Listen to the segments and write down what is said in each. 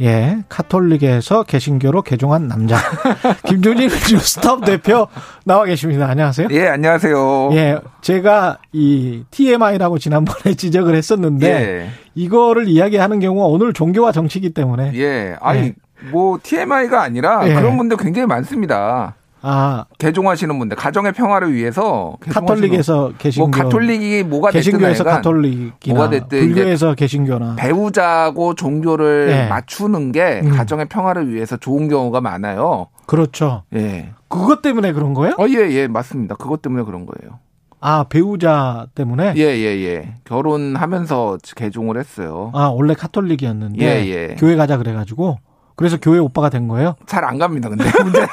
예, 카톨릭에서 개신교로 개종한 남자. 김종진 뉴스톱 대표 나와 계십니다. 안녕하세요. 예, 안녕하세요. 예, 제가 이 TMI라고 지난번에 지적을 했었는데 예. 이거를 이야기하는 경우가 오늘 종교와 정치이기 때문에 예. 아니, 예. 뭐 TMI가 아니라 예. 그런 분들 굉장히 많습니다. 아, 개종하시는 분들, 가정의 평화를 위해서 카톨릭에서 개신교 뭐 가톨릭이 뭐가 됐든 개신교에서 카톨릭이나 뭐가 됐든 불교에서 개신교나 배우자고 종교를 예. 맞추는 게 음. 가정의 평화를 위해서 좋은 경우가 많아요. 그렇죠. 예. 그것 때문에 그런 거예요? 어, 예, 예, 맞습니다. 그것 때문에 그런 거예요. 아 배우자 때문에 예, 예, 예. 결혼하면서 개종을 했어요. 아 원래 카톨릭이었는데 예, 예. 교회 가자 그래 가지고 그래서 교회 오빠가 된 거예요. 잘 안 갑니다, 근데. 문제.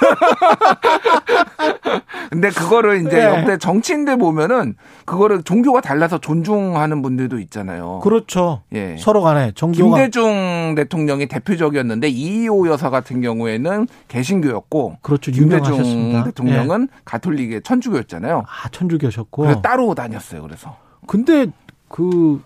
근데 그거를 이제 예. 역대 정치인들 보면은 그거를 종교가 달라서 존중하는 분들도 있잖아요. 그렇죠. 예. 서로 간에 정교가 김대중 대통령이 대표적이었는데 이희호 여사 같은 경우에는 개신교였고 그렇죠 유명하셨습니다. 예. 대통령은 가톨릭의 천주교였잖아요. 아 천주교셨고. 그래서 따로 다녔어요. 그래서 근데 그,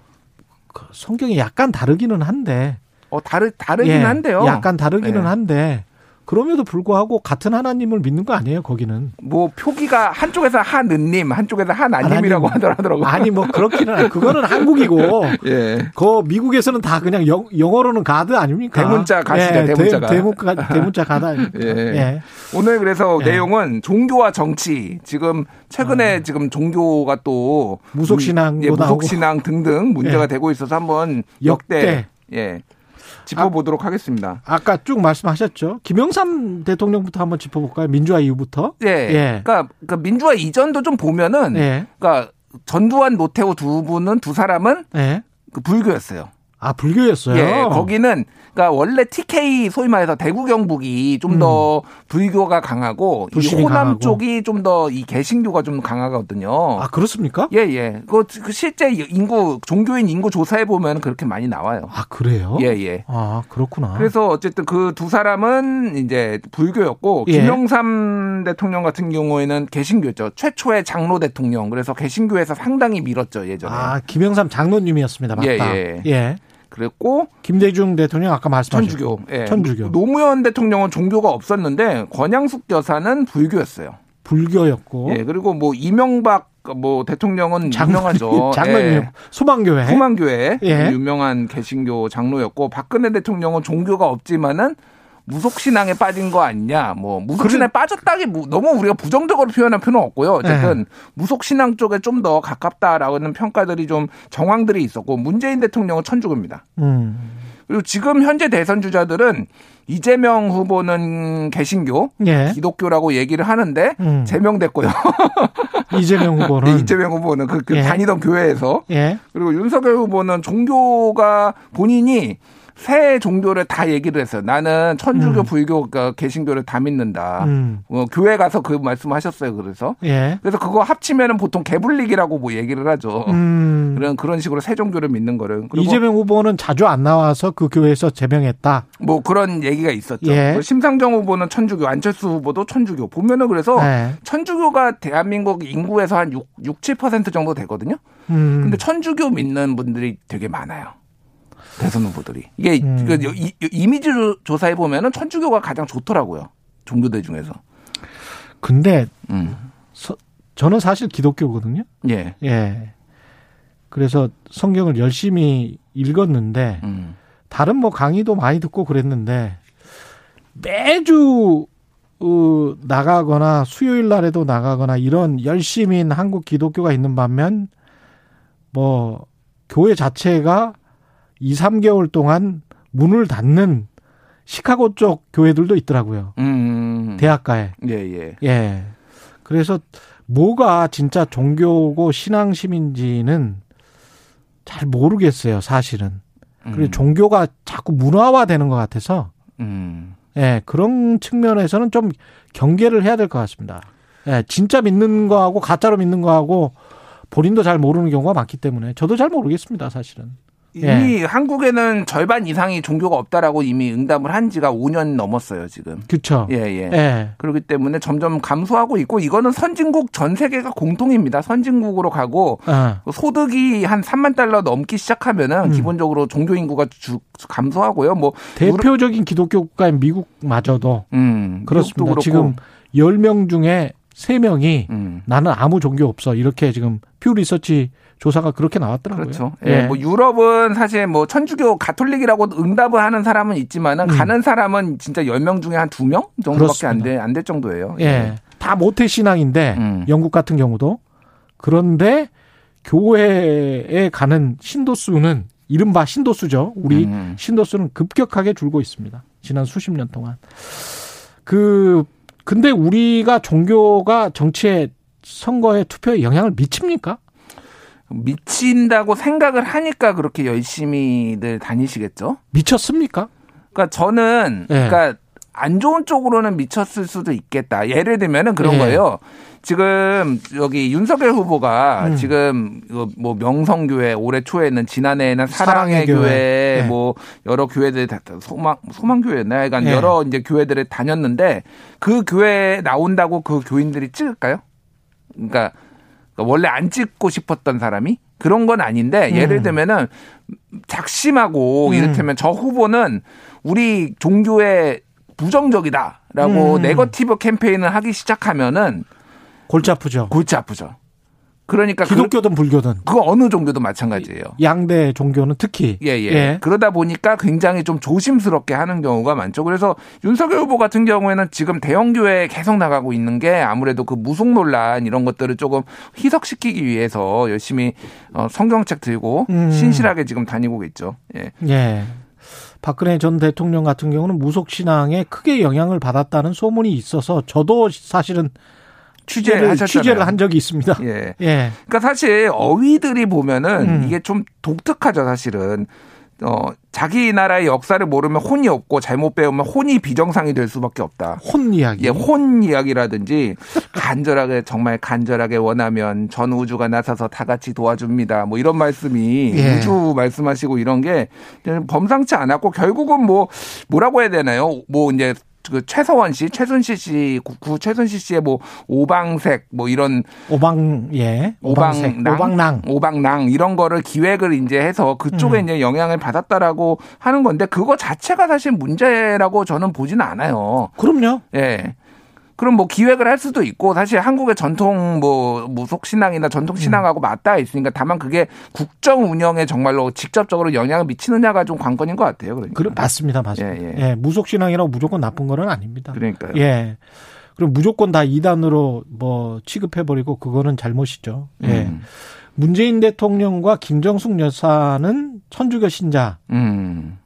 그 성경이 약간 다르기는 한데. 어 다르 다르긴 예, 한데요. 약간 다르기는 네. 한데. 그럼에도 불구하고 같은 하나님을 믿는 거 아니에요 거기는. 뭐 표기가 한쪽에서 한은님, 한쪽에서 한아님이라고. 하더라고요. 아니 뭐 그렇기는 한- 그거는 한국이고. 예. 그 미국에서는 다 그냥 영, 영어로는 가드 아닙니까? 대문자 가시죠, 예, 대문자가. 대, 대문가, 대문자 가다. 예. 예. 오늘 그래서 예. 내용은 종교와 정치 지금 최근에 지금 종교가 또 아. 무속신앙도 예. 무속신앙 등등 문제가 예. 되고 있어서 한번 역대. 역대 예 짚어보도록 하겠습니다. 아까 쭉 말씀하셨죠. 김영삼 대통령부터 한번 짚어볼까요? 민주화 이후부터. 예, 예. 그러니까, 그러니까 민주화 이전도 좀 보면은 예. 그러니까 전두환 노태우 두 분은 두 사람은 예. 그 불교였어요. 아 불교였어요. 예, 거기는 그러니까 원래 TK 소위 말해서 대구 경북이 좀더 불교가 강하고 이 음. 호남 강하고. 쪽이 좀 더 이 개신교가 좀 강하거든요. 아 그렇습니까? 예, 예. 그, 그 실제 인구, 종교인 인구 조사해 보면 그렇게 많이 나와요. 아 그래요? 예, 예. 아 그렇구나. 그래서 어쨌든 그 두 사람은 이제 불교였고, 예. 김영삼 대통령 같은 경우에는 개신교였죠. 최초의 장로 대통령. 그래서 개신교에서 상당히 밀었죠, 예전에. 아 김영삼 장로님이었습니다. 맞다. 예, 예. 그랬고, 김대중 대통령 아까 말씀하셨죠. 천주교. 예. 천주교. 노무현 대통령은 종교가 없었는데, 권양숙 여사는 불교였어요. 불교였고. 예. 그리고 뭐 이명박 뭐 대통령은 유명하죠. 장로님 예. 소망교회. 후만교회 예. 유명한 개신교 장로였고 박근혜 대통령은 종교가 없지만은 무속신앙에 빠진 거 아니냐. 뭐 무속신앙에 빠졌다기 뭐 너무 우리가 부정적으로 표현할 필요는 없고요. 어쨌든 네. 무속신앙 쪽에 좀 더 가깝다라는 평가들이 좀 정황들이 있었고 문재인 대통령은 천주교입니다. 음. 그리고 지금 현재 대선 주자들은 이재명 후보는 개신교, 예. 기독교라고 얘기를 하는데 음. 제명됐고요. 이재명 후보는 이재명 후보는 그, 그 예. 다니던 교회에서 예. 그리고 윤석열 후보는 종교가 본인이 새 종교를 다 얘기를 했어요. 나는 천주교, 음. 불교, 그러니까 개신교를 다 믿는다. 음. 어, 교회 가서 그 말씀하셨어요. 그래서 예. 그래서 그거 합치면은 보통 개불릭이라고 뭐 얘기를 하죠. 음. 그런 그런 식으로 새 종교를 믿는 거를 그리고 이재명 후보는 자주 안 나와서 그 교회에서 제명했다. 뭐 그런 얘기가 있었죠. 예. 그리고 심상정 후보는 천주교, 안철수 후보도 천주교. 보면은 그래서 네. 천주교가 대한민국 인구에서 한 6, 6 7% 정도 되거든요. 음. 근데 천주교 믿는 분들이 되게 많아요. 대선 후보들이. 이게 음. 그 이, 이미지 조사해 보면은 천주교가 가장 좋더라고요. 종교들 중에서. 근데 음. 서- 저는 사실 기독교거든요. 예. 예. 그래서 성경을 열심히 읽었는데 음. 다른 뭐 강의도 많이 듣고 그랬는데 매주 어, 나가거나 수요일 날에도 나가거나 이런 열심인 한국 기독교가 있는 반면 뭐 교회 자체가 2, 3개월 동안 문을 닫는 시카고 쪽 교회들도 있더라고요. 음. 대학가에. 예, 예. 예. 그래서 뭐가 진짜 종교고 신앙심인지는 잘 모르겠어요, 사실은. 그리고 음. 종교가 자꾸 문화화 되는 것 같아서, 음. 예, 그런 측면에서는 좀 경계를 해야 될 것 같습니다. 예, 진짜 믿는 거하고 가짜로 믿는 거하고 본인도 잘 모르는 경우가 많기 때문에 저도 잘 모르겠습니다, 사실은. 이미 예. 한국에는 절반 이상이 종교가 없다라고 이미 응답을 한 지가 5년 넘었어요, 지금. 그렇죠. 예, 예, 예. 그렇기 때문에 점점 감소하고 있고 이거는 선진국 전 세계가 공통입니다. 선진국으로 가고 어. 소득이 한 3만 달러 넘기 시작하면은 음. 기본적으로 종교 인구가 주, 감소하고요. 뭐 대표적인 기독교 국가인 미국마저도 음, 그렇습니다. 지금 10명 중에 3명이 음. 나는 아무 종교 없어. 이렇게 지금 퓨 리서치 조사가 그렇게 나왔더라고요. 그렇죠. 예. 예. 뭐 유럽은 사실 뭐 천주교 가톨릭이라고 응답을 하는 사람은 있지만은 음. 가는 사람은 진짜 10명 중에 한 2명 정도밖에 안 돼 안 될 정도예요. 예. 예. 다 모태 신앙인데 음. 영국 같은 경우도 그런데 교회에 가는 신도 수는 이른바 신도 수죠. 우리 음. 신도 수는 급격하게 줄고 있습니다. 지난 수십 년 동안. 그 근데 우리가 종교가 정치에 선거에 투표에 영향을 미칩니까? 미친다고 생각을 하니까 그렇게 열심히들 다니시겠죠? 미쳤습니까? 그러니까 저는 네. 그러니까 안 좋은 쪽으로는 미쳤을 수도 있겠다. 예를 들면은 그런 네. 거예요. 지금 여기 윤석열 후보가 음. 지금 뭐 명성교회 올해 초에는 지난해에는 사랑의, 사랑의 교회, 교회 네. 뭐 여러 교회들 다 소망 소망교회나 약간 네. 여러 이제 교회들을 다녔는데 그 교회에 나온다고 그 교인들이 찍을까요? 그러니까 그러니까 원래 안 찍고 싶었던 사람이 그런 건 아닌데 예를 음. 들면은 작심하고 음. 이를테면 저 후보는 우리 종교에 부정적이다라고 음. 네거티브 캠페인을 하기 시작하면은 골치 아프죠. 골치 아프죠. 그러니까 그 기독교든 그, 불교든 그 어느 종교도 마찬가지예요. 양대 종교는 특히 예, 예, 예. 그러다 보니까 굉장히 좀 조심스럽게 하는 경우가 많죠. 그래서 윤석열 후보 같은 경우에는 지금 대형 교회에 계속 나가고 있는 게 아무래도 그 무속 논란 이런 것들을 조금 희석시키기 위해서 열심히 어, 성경책 들고 음. 신실하게 지금 다니고 있죠. 예. 예. 박근혜 전 대통령 같은 경우는 무속 신앙에 크게 영향을 받았다는 소문이 있어서 저도 사실은 취재를 취재를 한 적이 있습니다. 예. 예. 그러니까 사실 어휘들이 보면은 음. 이게 좀 독특하죠, 사실은. 어, 자기 나라의 역사를 모르면 혼이 없고 잘못 배우면 혼이 비정상이 될 수밖에 없다. 혼 이야기. 예, 혼 이야기라든지 간절하게 정말 간절하게 원하면 전 우주가 나서서 다 같이 도와줍니다. 뭐 이런 말씀이 예. 우주 말씀하시고 이런 게 범상치 않았고 결국은 뭐 뭐라고 해야 되나요? 뭐 이제 그 최서원 씨, 최순실 씨, 구 최순실 씨의 뭐 오방색 뭐 이런 오방 예 오방낭 오방낭 오방낭 이런 거를 기획을 이제 해서 그쪽에 음. 이제 영향을 받았다라고 하는 건데 그거 자체가 사실 문제라고 저는 보지는 않아요. 그럼요. 예. 그럼 뭐 기획을 할 수도 있고 사실 한국의 전통 뭐 무속 신앙이나 전통 신앙하고 맞닿아 있으니까 다만 그게 국정 운영에 정말로 직접적으로 영향을 미치느냐가 좀 관건인 것 같아요. 그러니까. 그래, 맞습니다, 맞습니다. 예, 예. 예, 무속 신앙이라고 무조건 나쁜 거는 아닙니다. 그러니까요. 예. 그럼 무조건 다 이단으로 뭐 취급해버리고 그거는 잘못이죠. 예. 음. 문재인 대통령과 김정숙 여사는 천주교 신자고 음.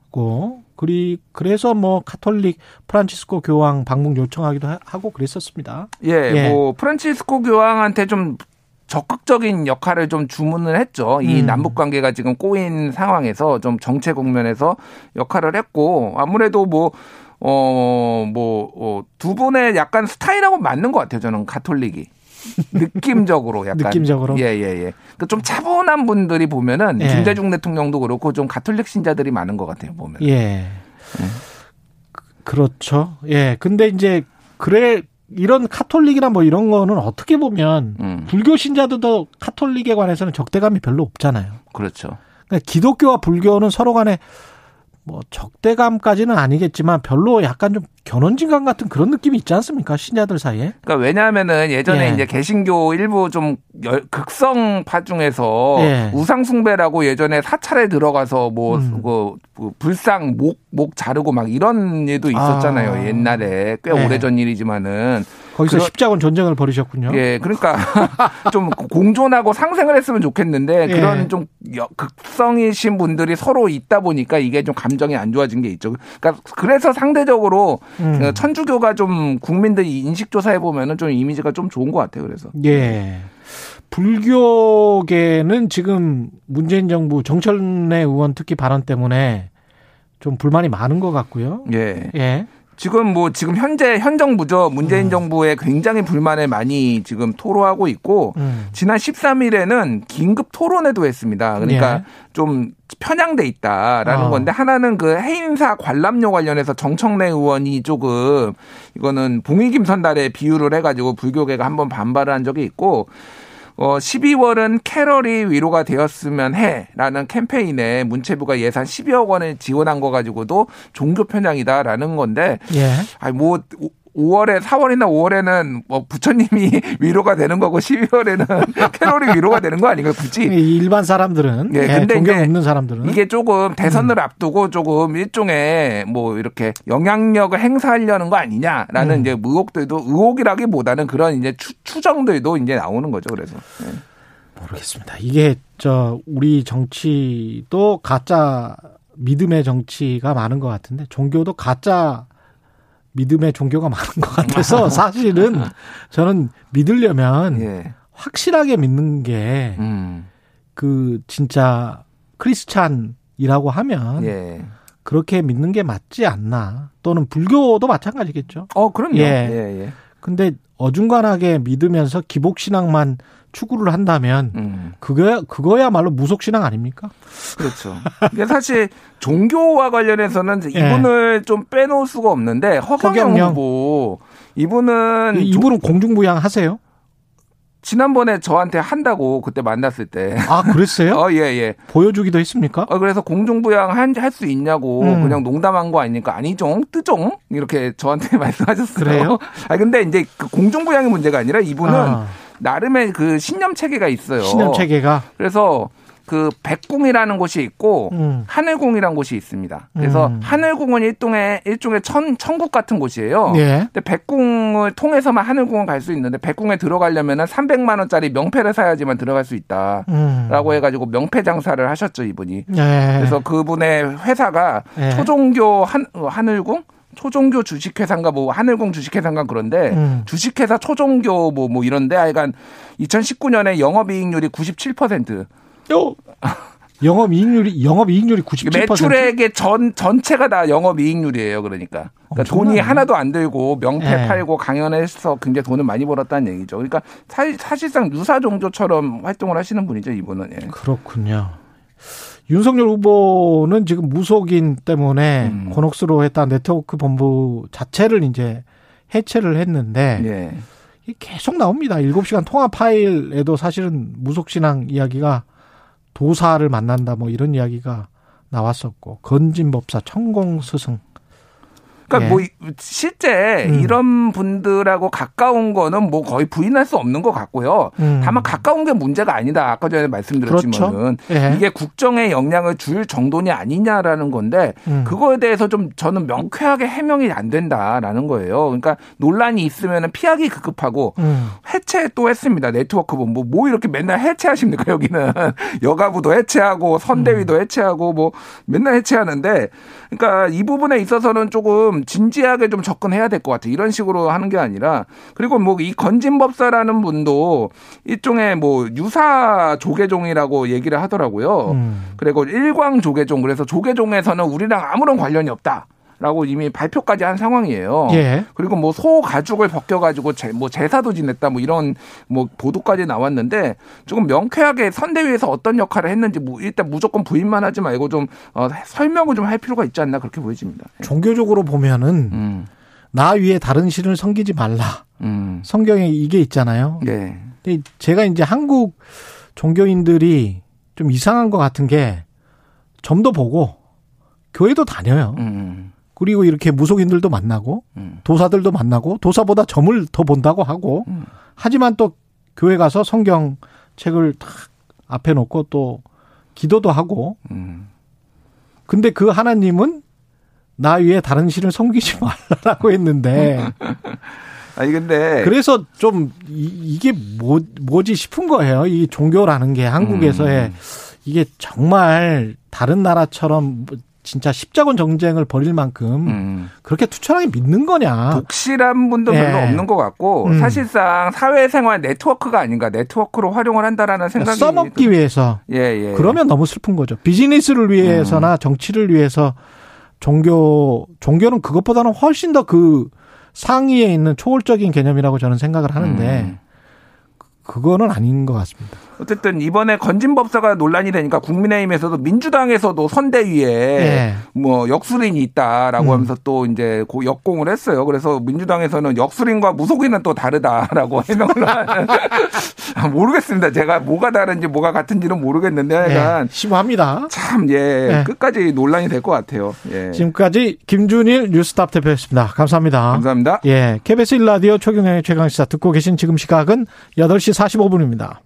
그리 그래서 뭐 카톨릭 프란치스코 교황 방문 요청하기도 하고 그랬었습니다. 예, 예. 뭐 프란치스코 교황한테 좀 적극적인 역할을 좀 주문을 했죠. 이 음. 남북 관계가 지금 꼬인 상황에서 좀 정체 국면에서 역할을 했고 아무래도 뭐 어, 뭐, 어, 두 분의 약간 스타일하고 맞는 것 같아요. 저는 가톨릭이. 느낌적으로 약간 느낌적으로 예예예. 예, 예. 그좀 차분한 분들이 보면은 예. 김대중 대통령도 그렇고 좀 가톨릭 신자들이 많은 것 같아요 보면. 예. 예. 그렇죠. 예. 근데 이제 그래 이런 카톨릭이나 뭐 이런 거는 어떻게 보면 음. 불교 신자들도 카톨릭에 관해서는 적대감이 별로 없잖아요. 그렇죠. 그러니까 기독교와 불교는 서로 간에 뭐 적대감까지는 아니겠지만 별로 약간 좀 견원진감 같은 그런 느낌이 있지 않습니까 신자들 사이에? 그러니까 왜냐하면은 예전에 예. 이제 개신교 일부 좀 극성파 중에서 예. 우상 숭배라고 예전에 사찰에 들어가서 뭐 음. 그, 그 불상 목 목 자르고 막 이런 일도 있었잖아요 아. 옛날에 꽤 예. 오래전 일이지만은 거기서 그러, 십자군 전쟁을 벌이셨군요. 예, 그러니까 좀 공존하고 상생을 했으면 좋겠는데 예. 그런 좀 극성이신 분들이 서로 있다 보니까 이게 좀 감정이 안 좋아진 게 있죠. 그러니까 그래서 상대적으로 음. 그 천주교가 좀 국민들 인식 조사해 보면은 좀 이미지가 좀 좋은 것 같아요. 그래서 예. 불교계는 지금 문재인 정부 정철래 의원 특히 발언 때문에 좀 불만이 많은 것 같고요. 예. 예. 지금 뭐 지금 현재 현 정부죠 문재인 음. 정부에 굉장히 불만을 많이 지금 토로하고 있고 음. 지난 13일에는 긴급 토론회도 했습니다. 그러니까 예. 좀 편향돼 있다라는 어. 건데 하나는 그 해인사 관람료 관련해서 정청래 의원이 조금 이거는 봉익임 선달에 비유를 해가지고 불교계가 한번 반발을 한 적이 있고 어 12월은 캐럴이 위로가 되었으면 해라는 캠페인에 문체부가 예산 12억 원을 지원한 거 가지고도 종교 편향이다라는 건데 예. 아니 뭐 5월에 4월이나 5월에는 뭐 부처님이 위로가 되는 거고 12월에는 캐롤이 위로가 되는 거 아닌가 굳이 일반 사람들은 예, 근데 종교 없는 사람들은 이게 조금 대선을 음. 앞두고 조금 일종의 뭐 이렇게 영향력을 행사하려는 거 아니냐라는 음. 이제 의혹들도 의혹이라기보다는 그런 이제 추, 추정들도 이제 나오는 거죠 그래서 예. 모르겠습니다 이게 저 우리 정치도 가짜 믿음의 정치가 많은 것 같은데 종교도 가짜 믿음의 종교가 많은 것 같아서 사실은 저는 믿으려면 예. 확실하게 믿는 게그 음. 진짜 크리스찬이라고 하면 예. 그렇게 믿는 게 맞지 않나 또는 불교도 마찬가지겠죠. 어 그럼요. 예. 예, 예. 근데 어중간하게 믿으면서 기복 신앙만 추구를 한다면 음. 그거 그거야말로 무속 신앙 아닙니까? 그렇죠. 이게 사실 종교와 관련해서는 이분을 예. 좀 빼놓을 수가 없는데 허경영, 허경 후보 이분은 이분은 공중부양 하세요? 지난번에 저한테 한다고 그때 만났을 때. 아, 그랬어요? 어, 예, 예. 보여주기도 했습니까? 어, 그래서 공중부양 할 수 있냐고 음. 그냥 농담한 거 아니니까 아니종, 뜨종? 이렇게 저한테 말씀하셨어요. 그래요? 아, 근데 이제 그 공중부양의 문제가 아니라 이분은 아. 나름의 그 신념 체계가 있어요. 신념 체계가. 그래서 그 백궁이라는 곳이 있고 음. 하늘궁이라는 곳이 있습니다. 그래서 음. 하늘궁은 일종의 일종의 천 천국 같은 곳이에요. 예. 근데 백궁을 통해서만 하늘궁을 갈 수 있는데 백궁에 들어가려면은 300만 원짜리 명패를 사야지만 들어갈 수 있다라고 음. 해가지고 명패 장사를 하셨죠 이분이. 예. 그래서 그분의 회사가 예. 초종교 한 하늘궁 초종교 주식회사인가 뭐 하늘공 주식회사인가 그런데 음. 주식회사 초종교 뭐뭐 뭐 이런데 하여간 2019년에 영업이익률이 97%. 요. 영업 이익률이 영업 이익률이 97%. 매출액의 전 전체가 다 영업 이익률이에요. 그러니까, 그러니까 돈이 하나도 안 들고 명패 네. 팔고 강연해서 굉장히 돈을 많이 벌었다는 얘기죠. 그러니까 사, 실상 유사 종조처럼 활동을 하시는 분이죠. 이분은. 예. 그렇군요. 윤석열 후보는 지금 무속인 때문에 음. 곤혹스러워 했다 네트워크 본부 자체를 이제 해체를 했는데 예. 계속 나옵니다. 7시간 통화 파일에도 사실은 무속신앙 이야기가 도사를 만난다 뭐 이런 이야기가 나왔었고 건진법사 천공 스승 그러니까 예. 뭐 실제 음. 이런 분들하고 가까운 거는 뭐 거의 부인할 수 없는 것 같고요. 음. 다만 가까운 게 문제가 아니다. 아까 전에 말씀드렸지만은 그렇죠. 예. 이게 국정에 영향을 줄 정도냐 아니냐라는 건데 음. 그거에 대해서 좀 저는 명쾌하게 해명이 안 된다라는 거예요. 그러니까 논란이 있으면 피하기 급급하고 음. 해체 또 했습니다. 네트워크 본부 뭐 이렇게 맨날 해체하십니까 여기는 여가부도 해체하고 선대위도 음. 해체하고 뭐 맨날 해체하는데 그러니까 이 부분에 있어서는 조금 진지하게 좀 접근해야 될 것 같아요. 이런 식으로 하는 게 아니라 그리고 뭐 이 건진법사라는 분도 일종의 뭐 유사 조계종이라고 얘기를 하더라고요. 음. 그리고 일광 조계종 그래서 조계종에서는 우리랑 아무런 관련이 없다. 라고 이미 발표까지 한 상황이에요. 예. 그리고 뭐 소 가죽을 벗겨가지고 제, 뭐 제사도 지냈다 뭐 이런 뭐 보도까지 나왔는데 조금 명쾌하게 선대위에서 어떤 역할을 했는지 뭐 일단 무조건 부인만 하지 말고 좀 어, 설명을 좀 할 필요가 있지 않나 그렇게 보여집니다. 예. 종교적으로 보면은 음. 나 위에 다른 신을 섬기지 말라. 음. 성경에 이게 있잖아요. 네. 근데 제가 이제 한국 종교인들이 좀 이상한 것 같은 게 점도 보고 교회도 다녀요. 음. 그리고 이렇게 무속인들도 만나고 음. 도사들도 만나고 도사보다 점을 더 본다고 하고 음. 하지만 또 교회 가서 성경 책을 탁 앞에 놓고 또 기도도 하고 음. 근데 그 하나님은 나 위에 다른 신을 섬기지 말라라고 했는데 아니 근데 그래서 좀 이 게 뭐 뭐지 싶은 거예요. 이 종교라는 게 한국에서의 음. 이게 정말 다른 나라처럼 진짜 십자군 정쟁을 벌일 만큼 음. 그렇게 투철하게 믿는 거냐. 독실한 분도 예. 별로 없는 것 같고 음. 사실상 사회생활 네트워크가 아닌가 네트워크로 활용을 한다라는 생각이 써먹기 위해서. 예, 예. 그러면 너무 슬픈 거죠. 비즈니스를 위해서나 음. 정치를 위해서 종교 종교는 그것보다는 훨씬 더 그 상위에 있는 초월적인 개념이라고 저는 생각을 하는데 음. 그거는 아닌 것 같습니다. 어쨌든 이번에 건진법사가 논란이 되니까 국민의힘에서도 민주당에서도 선대위에 네. 뭐 역술인이 있다라고 음. 하면서 또 이제 역공을 했어요. 그래서 민주당에서는 역술인과 무속인은 또 다르다라고 해명을 하는 모르겠습니다. 제가 뭐가 다른지 뭐가 같은지는 모르겠는데 네. 약간 네. 심합니다. 참 예. 네. 끝까지 논란이 될 것 같아요. 예. 지금까지 김준일 뉴스탑 대표였습니다. 감사합니다. 감사합니다. 예. KBS 1라디오 최경영의 최강시사 듣고 계신 지금 시각은 8시 45분입니다.